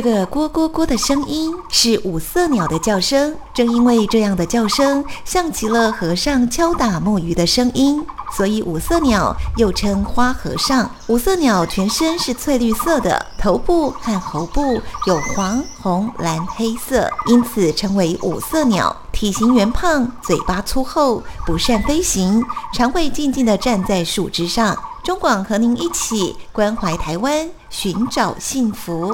这个咕咕咕的声音是五色鸟的叫声正因为这样的叫声像极了和尚敲打木鱼的声音所以五色鸟又称花和尚。五色鸟全身是翠绿色的头部和喉部有黄红蓝黑色因此称为五色鸟。体型圆胖嘴巴粗厚不善飞行常会静静地站在树枝上。中广和您一起关怀台湾寻找幸福。